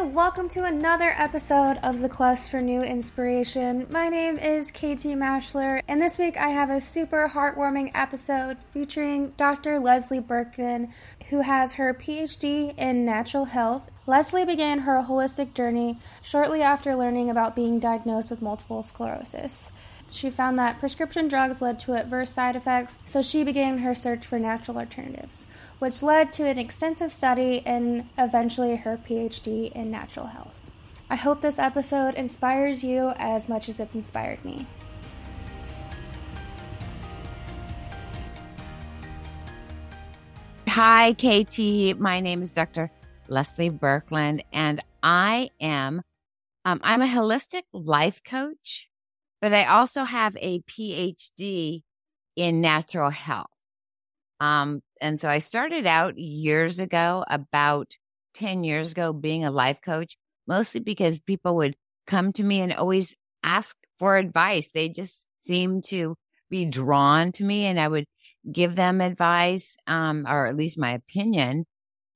and welcome to another episode of the Quest for New Inspiration. My name is KT Mashler, and this week I have a super heartwarming episode featuring Dr. Leslie Birkland, who has her PhD in natural health. Leslie began her holistic journey shortly after learning about being diagnosed with multiple sclerosis. She found that prescription drugs led to adverse side effects, so she began her search for natural alternatives, which led to an extensive study and eventually her PhD in natural health. I hope this episode inspires you as much as it's inspired me. Hi, KT. My name is Dr. Leslie Birkland, and I am um, I'm a holistic life coach but I also have a PhD in natural health. Um, and so I started out years ago, about 10 years ago, being a life coach, mostly because people would come to me and always ask for advice. They just seemed to be drawn to me and I would give them advice, um, or at least my opinion.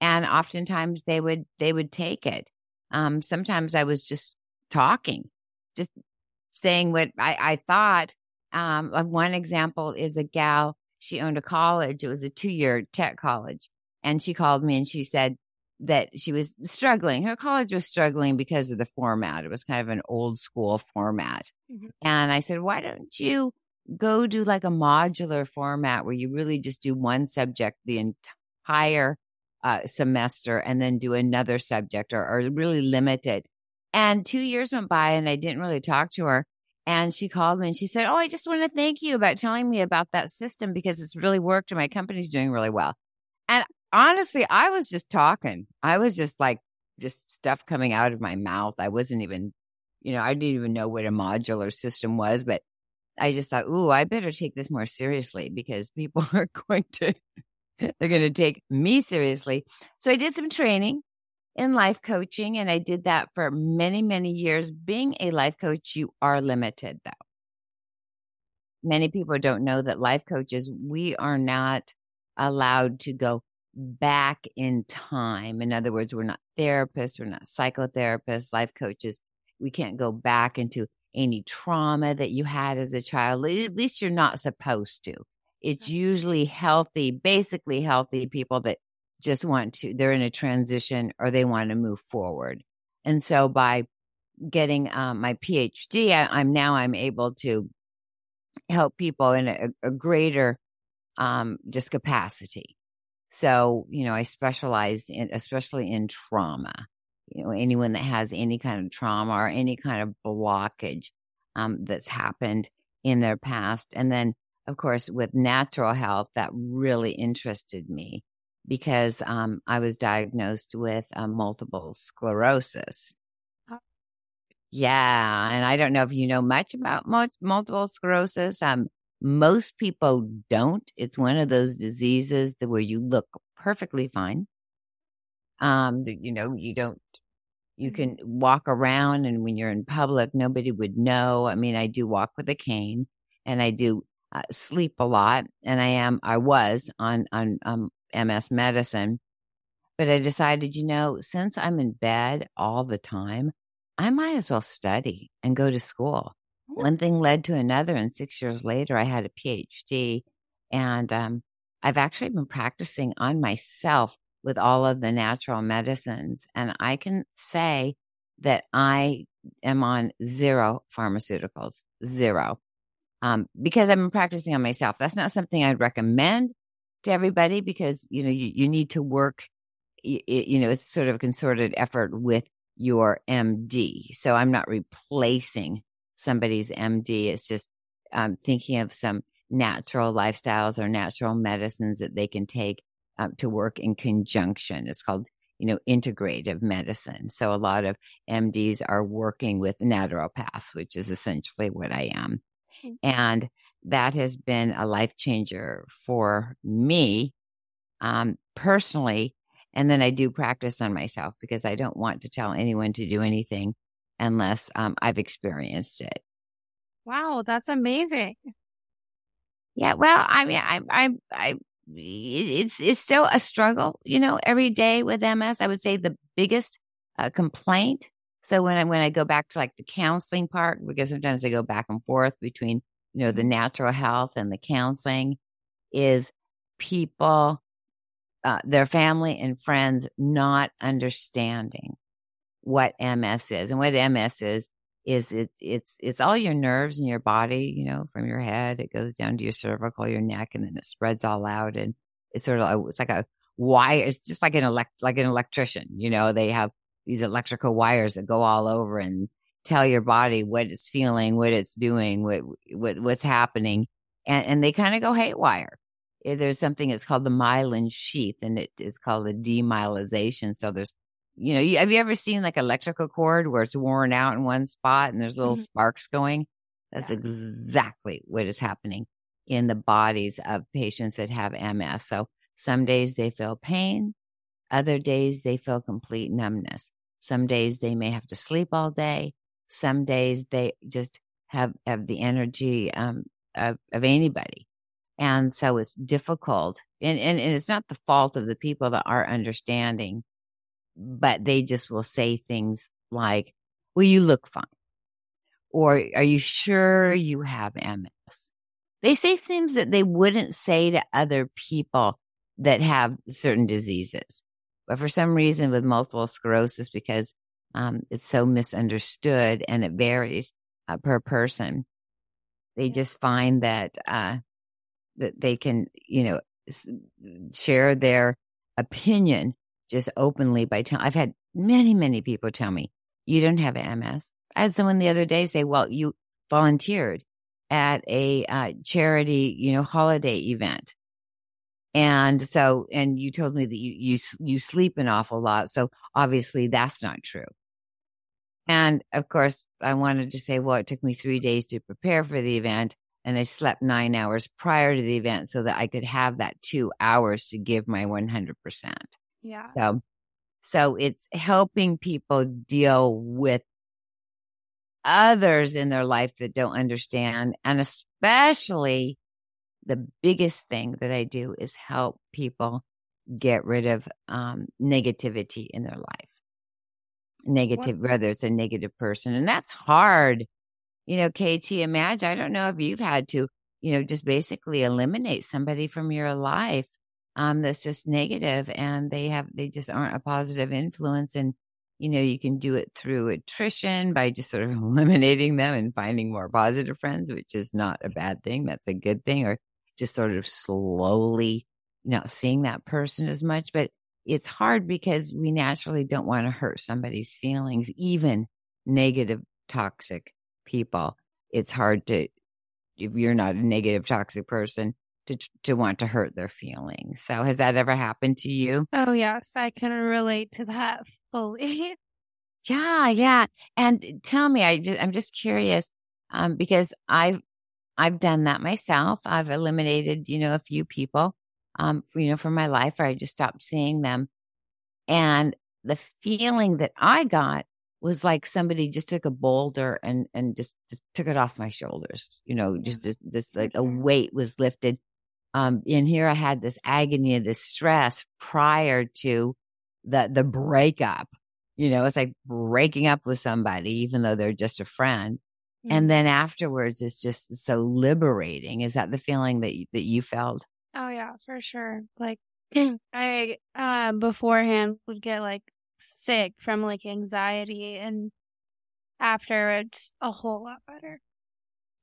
And oftentimes they would, they would take it. Um, sometimes I was just talking, just saying what I, I thought. Um, one example is a gal, she owned a college. It was a two year tech college. And she called me and she said that she was struggling. Her college was struggling because of the format. It was kind of an old school format. Mm-hmm. And I said, why don't you go do like a modular format where you really just do one subject the entire uh, semester and then do another subject or, or really limit it and two years went by and I didn't really talk to her. And she called me and she said, Oh, I just want to thank you about telling me about that system because it's really worked and my company's doing really well. And honestly, I was just talking. I was just like, just stuff coming out of my mouth. I wasn't even, you know, I didn't even know what a modular system was, but I just thought, Ooh, I better take this more seriously because people are going to, they're going to take me seriously. So I did some training in life coaching, and I did that for many, many years. Being a life coach, you are limited though. Many people don't know that life coaches, we are not allowed to go back in time. In other words, we're not therapists, we're not psychotherapists, life coaches. We can't go back into any trauma that you had as a child. At least you're not supposed to. It's mm-hmm. usually healthy, basically healthy people that just want to, they're in a transition or they want to move forward. And so by getting um, my PhD, I, am now I'm able to help people in a, a greater um, just capacity. So, you know, I specialize in, especially in trauma. You know, anyone that has any kind of trauma or any kind of blockage um, that's happened in their past. And then, of course, with natural health, that really interested me because um, I was diagnosed with uh, multiple sclerosis. Oh. Yeah, and I don't know if you know much about multiple sclerosis. Um, most people don't. It's one of those diseases that where you look perfectly fine. Um, you know, you don't. You mm-hmm. can walk around, and when you're in public, nobody would know. I mean, I do walk with a cane, and I do uh, sleep a lot, and I am. I was on on um, MS medicine. But I decided, you know, since I'm in bed all the time, I might as well study and go to school. One thing led to another, and six years later, I had a PhD. And um, I've actually been practicing on myself with all of the natural medicines. And I can say that I am on zero pharmaceuticals, zero, um, because I've been practicing on myself. That's not something I'd recommend, to everybody because you know you, you need to work you, you know it's sort of a concerted effort with your md so i'm not replacing somebody's md it's just um, thinking of some natural lifestyles or natural medicines that they can take um, to work in conjunction. It's called you know integrative medicine. So a lot of mds are working with naturopaths which is essentially what i am. Mm-hmm. and that has been a life changer for me um, personally. And then I do practice on myself because I don't want to tell anyone to do anything unless um, I've experienced it. Wow, that's amazing. Yeah, well, I mean, I, I, I, it's it's still a struggle, you know, every day with MS. I would say the biggest a complaint. So when I when I go back to like the counseling part, because sometimes I go back and forth between you know the Mm-hmm. natural health and the counseling, is people, uh, their family and friends not understanding what MS is, and what MS is is it, it's it's all your nerves in your body, you know, from your head it goes down to your cervical, your neck, and then it spreads all out, and it's sort of it's like a wire. It's just like an elect like an electrician, you know. They have these electrical wires that go all over and tell your body what it's feeling, what it's doing, what, what what's happening, and and they kind of go haywire. Eh, There's something it's called the myelin sheath, and it is called a demyelization. So there's you know, you, have you ever seen like electrical cord where it's worn out in one spot and there's little Mhm. sparks going? That's Yeah. exactly what is happening in the bodies of patients that have MS. So some days they feel pain, other days they feel complete numbness. Some days they may have to sleep all day. Some days they just have have the energy um, of, of anybody, and so it's difficult. And, and and it's not the fault of the people that are understanding, but they just will say things like, "Well, you look fine," or "Are you sure you have MS?" They say things that they wouldn't say to other people that have certain diseases. But for some reason, with multiple sclerosis, because um, it's so misunderstood and it varies uh, per person, they just find that uh, that they can, you know, s- share their opinion just openly by telling. I've had many, many people tell me, "You don't have MS." I had someone the other day say, "Well, you volunteered at a uh, charity, you know, holiday event." And so, and you told me that you, you, you sleep an awful lot. So obviously that's not true. And of course, I wanted to say, well, it took me three days to prepare for the event and I slept nine hours prior to the event so that I could have that two hours to give my 100%. Yeah. So, so it's helping people deal with others in their life that don't understand. And especially the biggest thing that I do is help people get rid of um, negativity in their life. Negative, whether it's a negative person. And that's hard. You know, KT, imagine, I don't know if you've had to, you know, just basically eliminate somebody from your life um, that's just negative and they have, they just aren't a positive influence. And, you know, you can do it through attrition by just sort of eliminating them and finding more positive friends, which is not a bad thing. That's a good thing. Or just sort of slowly not seeing that person as much. But it's hard because we naturally don't want to hurt somebody's feelings, even negative, toxic people. It's hard to, if you're not a negative, toxic person, to to want to hurt their feelings. So has that ever happened to you? Oh, yes. I can relate to that fully. Yeah, yeah. And tell me, I just, I'm just curious, um, because I've I've done that myself. I've eliminated, you know, a few people, um, for, you know, from my life, or I just stopped seeing them. And the feeling that I got was like somebody just took a boulder and and just, just took it off my shoulders. You know, just just, just like a weight was lifted. Um, and here I had this agony and this stress prior to the the breakup. You know, it's like breaking up with somebody, even though they're just a friend. Mm-hmm. And then afterwards, it's just so liberating. Is that the feeling that you, that you felt? Oh, yeah, for sure. Like, I, uh, beforehand would get like sick from like anxiety and after it's a whole lot better.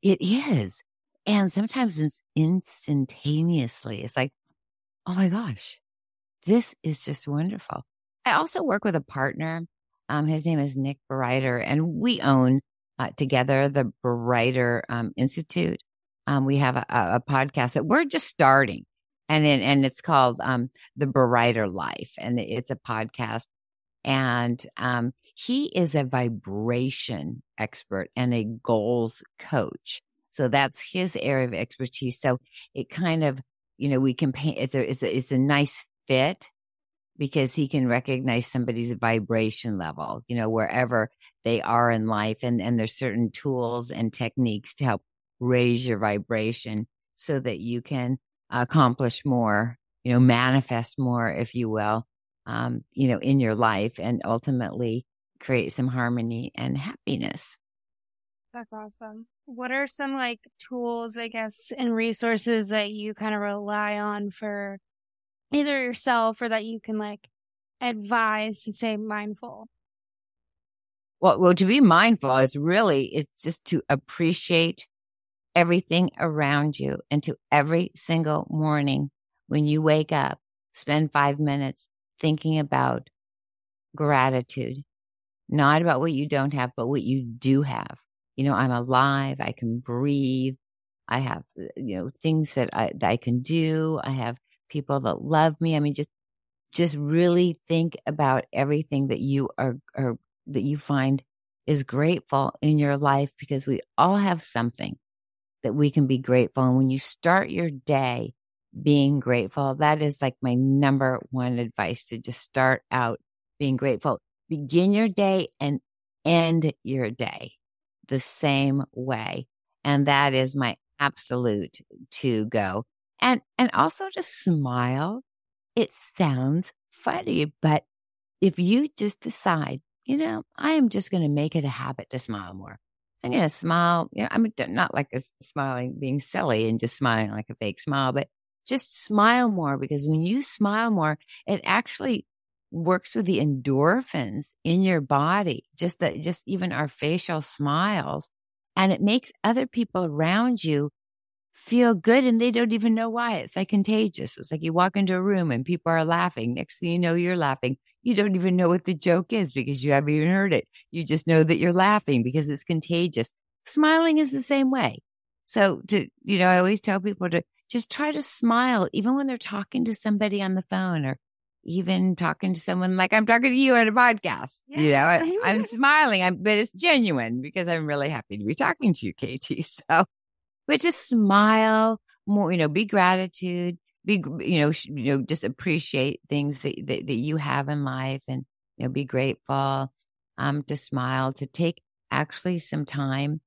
It is, and sometimes it's instantaneously. It's like, oh my gosh, this is just wonderful. I also work with a partner. Um, his name is Nick Bereiter, and we own uh, together the Bereiter um, Institute. Um, we have a, a, podcast that we're just starting, and and it's called um, the Bereiter Life, and it's a podcast. And um, he is a vibration expert and a goals coach. So that's his area of expertise. So it kind of, you know, we can paint. It's a it's a, it's a nice fit because he can recognize somebody's vibration level, you know, wherever they are in life. And, and there's certain tools and techniques to help raise your vibration so that you can accomplish more, you know, manifest more, if you will, um, you know, in your life and ultimately create some harmony and happiness. That's awesome. What are some like tools, I guess, and resources that you kind of rely on for either yourself or that you can like advise to stay mindful? Well, well, to be mindful is really it's just to appreciate everything around you and to every single morning when you wake up, spend five minutes thinking about gratitude, not about what you don't have, but what you do have. You know, I'm alive. I can breathe. I have, uh, you know, things that I, that I can do. I have people that love me. I mean, just, just really think about everything that you are, are that you find is grateful in your life because we all have something that we can be grateful. And when you start your day being grateful, that is like my number one advice to just start out being grateful. Begin your day and end your day the same way. And that is my absolute to go. And, and also to smile. It sounds funny, but if you just decide, you know, I am just going to make it a habit to smile more. I'm going to smile. You know, I'm not like a smiling, being silly and just smiling like a fake smile, but just smile more because when you smile more, it actually works with the endorphins in your body, just that, just even our facial smiles. And it makes other people around you feel good and they don't even know why. It's like contagious. It's like you walk into a room and people are laughing. Next thing you know, you're laughing. You don't even know what the joke is because you haven't even heard it. You just know that you're laughing because it's contagious. Smiling is the same way. So to, you know, I always tell people to just try to smile, even when they're talking to somebody on the phone or even talking to someone like I'm talking to you on a podcast. Yeah. You know, I, am smiling, I'm, but it's genuine because I'm really happy to be talking to you, KT. So, but just smile more, you know, be gratitude, be, you know, you know, just appreciate things that, that, that you have in life and, you know, be grateful, um, to smile, to take actually some time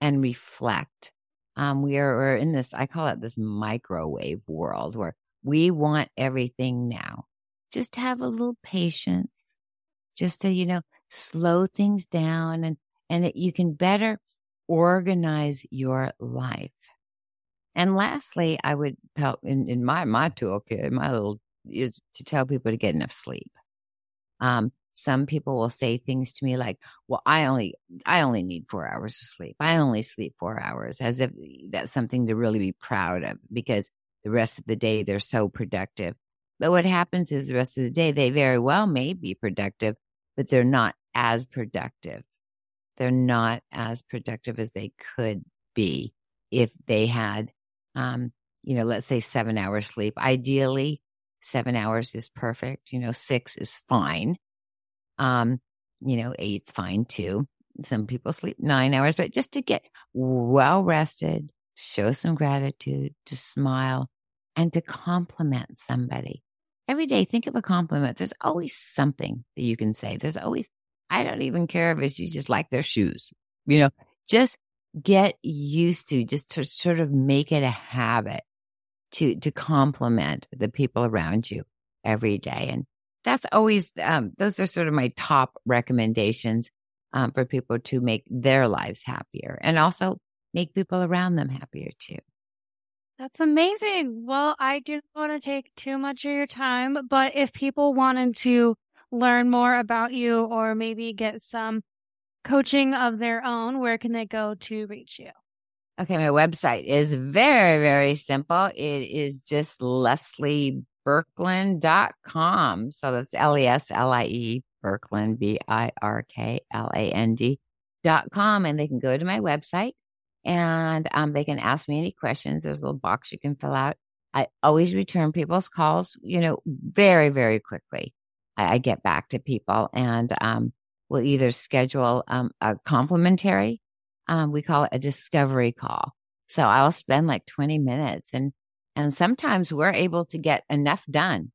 and reflect. Um, we are, we're in this, I call it this microwave world where we want everything now just have a little patience, just to, you know, slow things down and, and it, you can better organize your life. And lastly, I would help in, in my, my toolkit, my little is to tell people to get enough sleep. Um, some people will say things to me like, well, I only, I only need four hours of sleep. I only sleep four hours as if that's something to really be proud of because the rest of the day they're so productive. But what happens is the rest of the day, they very well may be productive, but they're not as productive. They're not as productive as they could be if they had, um, you know, let's say seven hours sleep. Ideally, seven hours is perfect. You know, six is fine. Um, you know, eight's fine too. Some people sleep nine hours, but just to get well rested, show some gratitude, to smile, and to compliment somebody every day think of a compliment. There's always something that you can say. There's always, I don't even care if it's you just like their shoes, you know, just get used to just to sort of make it a habit to, to compliment the people around you every day. And that's always, um, those are sort of my top recommendations, um, for people to make their lives happier and also make people around them happier too. That's amazing. Well, I didn't want to take too much of your time, but if people wanted to learn more about you or maybe get some coaching of their own, where can they go to reach you? Okay, my website is very, very simple. It is just lesliebirkland.com. So that's L E S L I E Birkland, B I R K L A N D dot com. And they can go to my website and um, they can ask me any questions. There's a little box you can fill out. I always return people's calls, you know, very, very quickly. I, I get back to people and um, we'll either schedule um, a complimentary, um, we call it a discovery call. So I'll spend like 20 minutes and, and sometimes we're able to get enough done,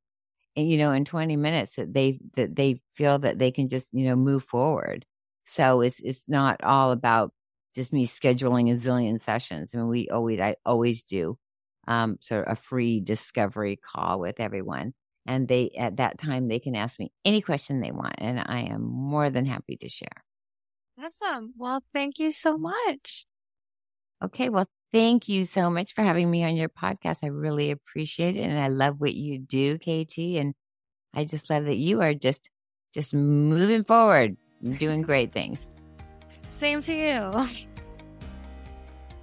you know, in 20 minutes that they, that they feel that they can just, you know, move forward. So it's, it's not all about just me scheduling a zillion sessions. I mean, we always, I always do um, sort of a free discovery call with everyone. And they, at that time, they can ask me any question they want, and I am more than happy to share. Awesome. Well, thank you so much. Okay. Well, thank you so much for having me on your podcast. I really appreciate it. And I love what you do, KT. And I just love that you are just, just moving forward, doing great things. Same to you.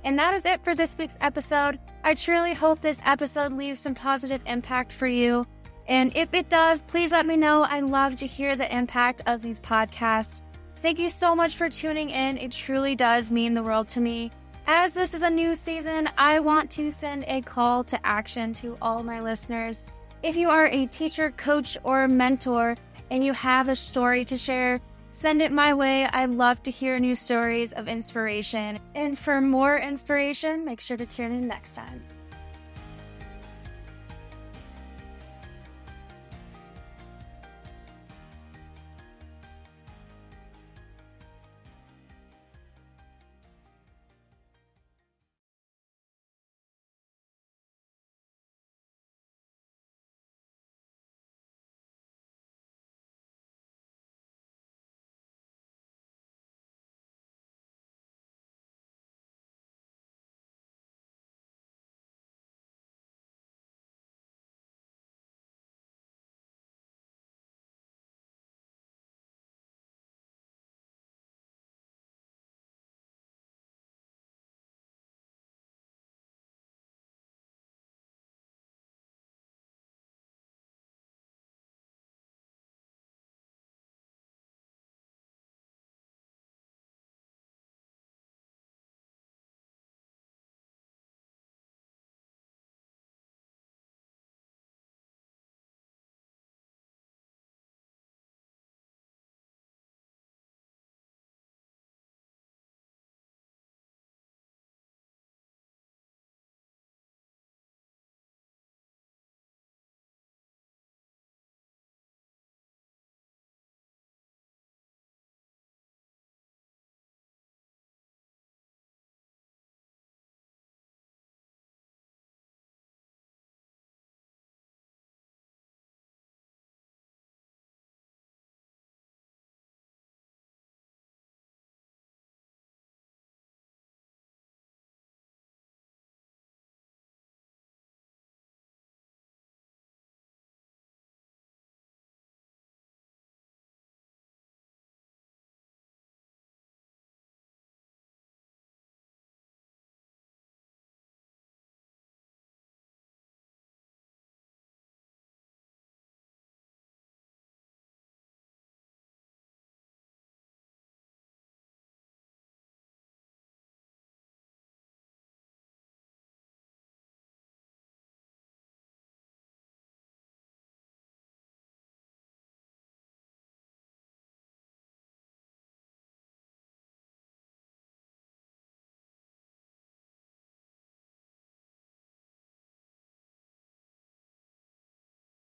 And that is it for this week's episode. I truly hope this episode leaves some positive impact for you. And if it does, please let me know. I love to hear the impact of these podcasts. Thank you so much for tuning in. It truly does mean the world to me. As this is a new season, I want to send a call to action to all my listeners. If you are a teacher, coach, or mentor and you have a story to share, Send it my way. I love to hear new stories of inspiration. And for more inspiration, make sure to tune in next time.